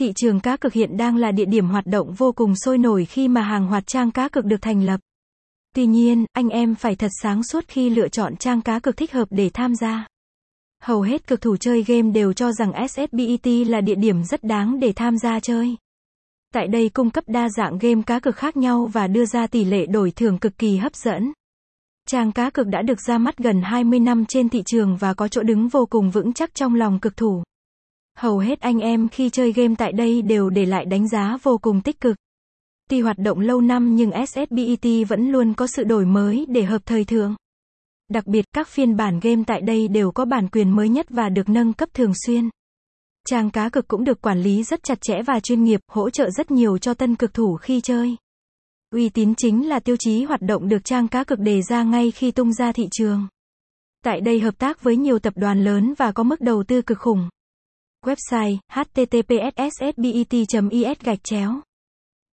Thị trường cá cược hiện đang là địa điểm hoạt động vô cùng sôi nổi khi mà hàng hoạt trang cá cược được thành lập. Tuy nhiên, anh em phải thật sáng suốt khi lựa chọn trang cá cược thích hợp để tham gia. Hầu hết cực thủ chơi game đều cho rằng SSBET là địa điểm rất đáng để tham gia chơi. Tại đây cung cấp đa dạng game cá cược khác nhau và đưa ra tỷ lệ đổi thưởng cực kỳ hấp dẫn. Trang cá cược đã được ra mắt gần 20 năm trên thị trường và có chỗ đứng vô cùng vững chắc trong lòng cực thủ. Hầu hết anh em khi chơi game tại đây đều để lại đánh giá vô cùng tích cực. Tuy hoạt động lâu năm nhưng SSBET vẫn luôn có sự đổi mới để hợp thời thượng. Đặc biệt, các phiên bản game tại đây đều có bản quyền mới nhất và được nâng cấp thường xuyên. Trang cá cực cũng được quản lý rất chặt chẽ và chuyên nghiệp, hỗ trợ rất nhiều cho tân cực thủ khi chơi. Uy tín chính là tiêu chí hoạt động được trang cá cực đề ra ngay khi tung ra thị trường. Tại đây hợp tác với nhiều tập đoàn lớn và có mức đầu tư cực khủng. Website https sbit is gạch chéo.